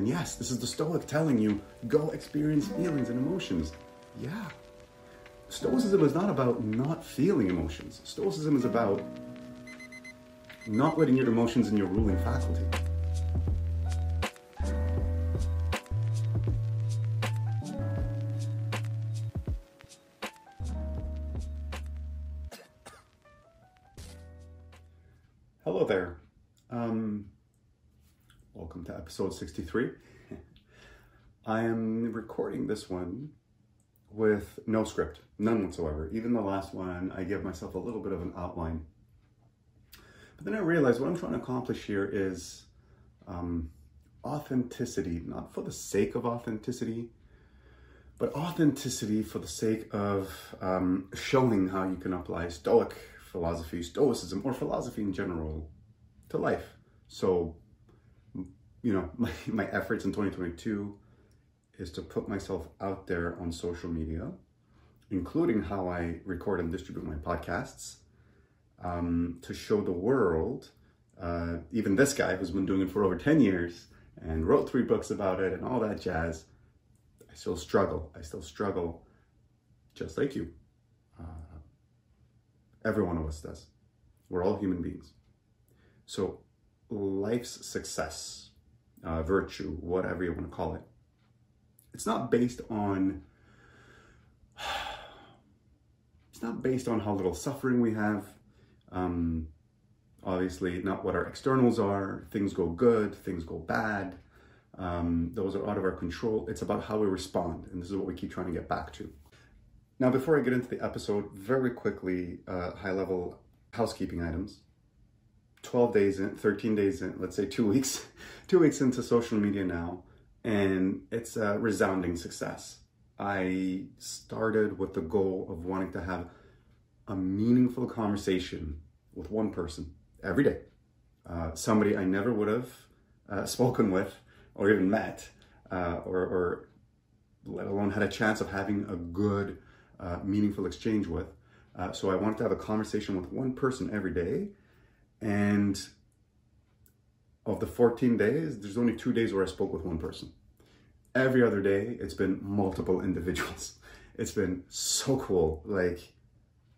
And yes, this is the Stoic telling you go experience feelings and emotions. Yeah. Stoicism is not about not feeling emotions. Stoicism is about not letting your emotions in your ruling faculty. Hello there. Um, welcome to episode 63. I am recording this one with no script, none whatsoever. Even the last one, I give myself a little bit of an outline. But then I realized what I'm trying to accomplish here is um, authenticity, not for the sake of authenticity, but authenticity for the sake of um, showing how you can apply Stoic philosophy, Stoicism, or philosophy in general to life. So, you know, my, my efforts in 2022 is to put myself out there on social media, including how I record and distribute my podcasts, um, to show the world, uh, even this guy who's been doing it for over 10 years and wrote three books about it and all that jazz. I still struggle. I still struggle just like you. Uh, every one of us does. We're all human beings. So, life's success, uh, virtue, whatever you want to call it, it's not based on it's not based on how little suffering we have. Um, obviously not what our externals are. Things go good things go bad. Um, those are out of our control. It's about how we respond and this is what we keep trying to get back to. Now before i get into the episode very quickly uh, high level housekeeping items 12 days in 13 days in let's say two weeks two weeks into social media now and it's a resounding success. I started with the goal of wanting to have a meaningful conversation with one person every day. Uh, somebody I never would have uh, spoken with or even met, uh, or, or, let alone had a chance of having a good, uh, meaningful exchange with. Uh, so I wanted to have a conversation with one person every day. And of the 14 days, there's only two days where I spoke with one person. Every other day, it's been multiple individuals. It's been so cool. Like,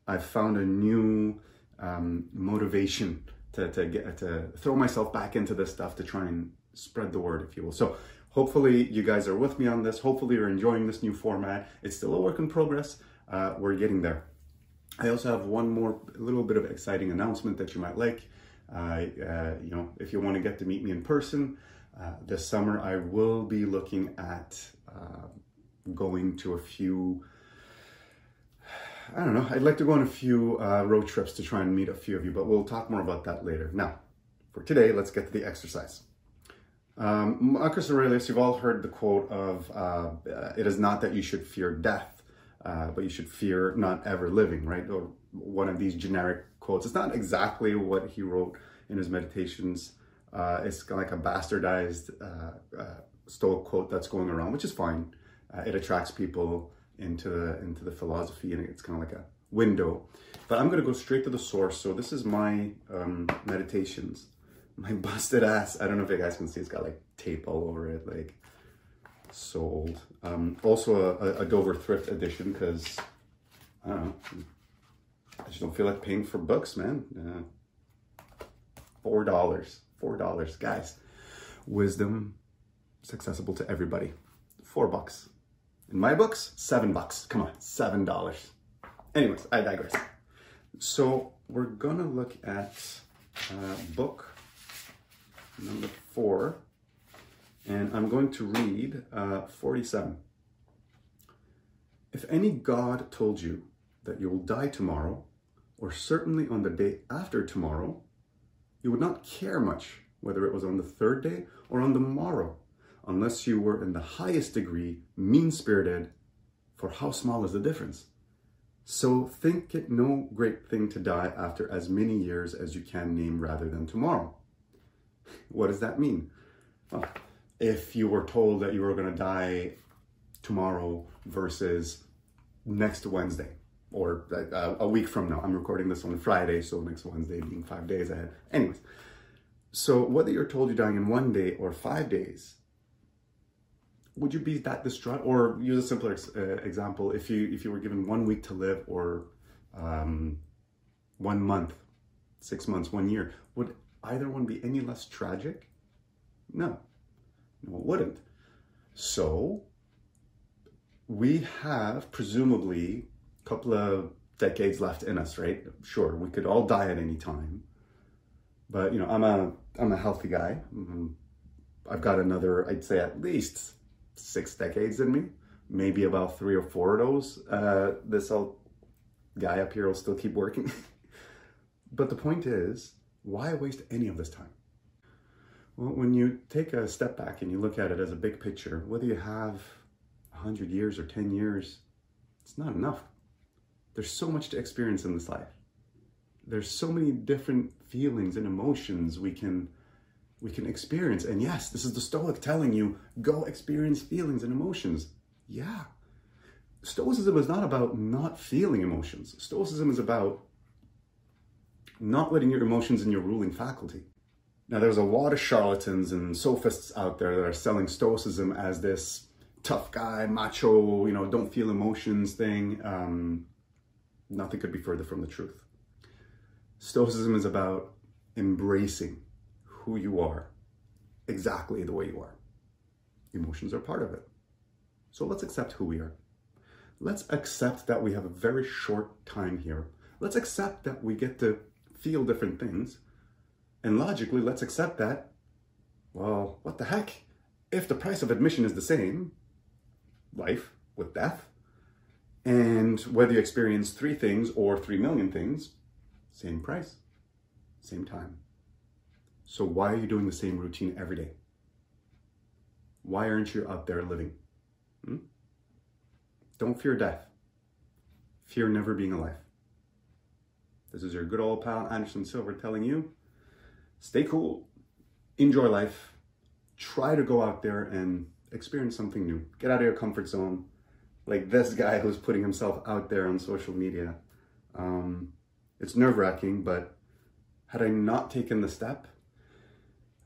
I've found a new um, motivation to, to get to throw myself back into this stuff to try and spread the word, if you will. So, hopefully, you guys are with me on this. Hopefully, you're enjoying this new format. It's still a work in progress. Uh, we're getting there. I also have one more little bit of exciting announcement that you might like. Uh, you know, if you want to get to meet me in person uh, this summer, I will be looking at uh, going to a few. I don't know. I'd like to go on a few uh, road trips to try and meet a few of you, but we'll talk more about that later. Now, for today, let's get to the exercise. Um, Marcus Aurelius, you've all heard the quote of, uh, it is not that you should fear death, uh, but you should fear not ever living, right? Or one of these generic quotes. It's not exactly what he wrote in his meditations. Uh, it's like a bastardized uh, uh, Stoic quote that's going around, which is fine. Uh, it attracts people into the into the philosophy, and it's kind of like a window. But I'm gonna go straight to the source. So this is my um, meditations, my busted ass. I don't know if you guys can see. It's got like tape all over it, like sold. Um, also a, a Dover thrift edition because I don't know. I just don't feel like paying for books, man. Uh, four dollars, four dollars, guys. Wisdom is accessible to everybody. Four bucks. In my books, seven bucks. Come on, seven dollars. Anyways, I digress. So we're gonna look at uh, book number four, and I'm going to read uh, 47. If any God told you that you will die tomorrow, or certainly on the day after tomorrow, you would not care much whether it was on the third day or on the morrow, unless you were in the highest degree mean spirited, for how small is the difference? So think it no great thing to die after as many years as you can name rather than tomorrow. What does that mean? Well, if you were told that you were going to die tomorrow versus next Wednesday, or uh, a week from now. I'm recording this on Friday, so next Wednesday being five days ahead. Anyways, so whether you're told you're dying in one day or five days, would you be that distraught? Or use a simpler uh, example: if you if you were given one week to live, or um, one month, six months, one year, would either one be any less tragic? No, no, it wouldn't. So we have presumably a couple of decades left in us, right? Sure, we could all die at any time, but you know, I'm a I'm a healthy guy. Mm-hmm. I've got another, I'd say, at least six decades in me. Maybe about three or four of those. Uh, this old guy up here will still keep working. but the point is, why waste any of this time? Well, when you take a step back and you look at it as a big picture, whether you have 100 years or 10 years, it's not enough. There's so much to experience in this life. There's so many different feelings and emotions we can we can experience. And yes, this is the Stoic telling you, go experience feelings and emotions. Yeah. Stoicism is not about not feeling emotions. Stoicism is about not letting your emotions in your ruling faculty. Now, there's a lot of charlatans and sophists out there that are selling Stoicism as this tough guy, macho, you know, don't feel emotions thing. Um, nothing could be further from the truth. Stoicism is about embracing who you are exactly the way you are. Emotions are part of it. So let's accept who we are. Let's accept that we have a very short time here. Let's accept that we get to feel different things. And logically, let's accept that, well, what the heck? If the price of admission is the same, life with death, and whether you experience three things or three million things, same price, same time. So why are you doing the same routine every day? Why aren't you out there living? Hmm? Don't fear death. Fear never being alive. This is your good old pal Anderson Silver telling you stay cool, enjoy life, try to go out there and experience something new. Get out of your comfort zone. Like this guy who's putting himself out there on social media. Um, it's nerve wracking, but had I not taken the step,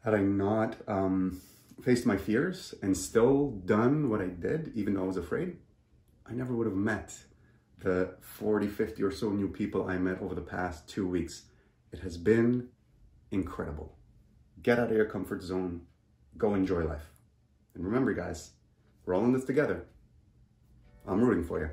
had I not um, faced my fears and still done what I did, even though I was afraid, I never would have met the 40, 50 or so new people I met over the past two weeks. It has been incredible. Get out of your comfort zone, go enjoy life. And remember, guys, we're all in this together. I'm rooting for you.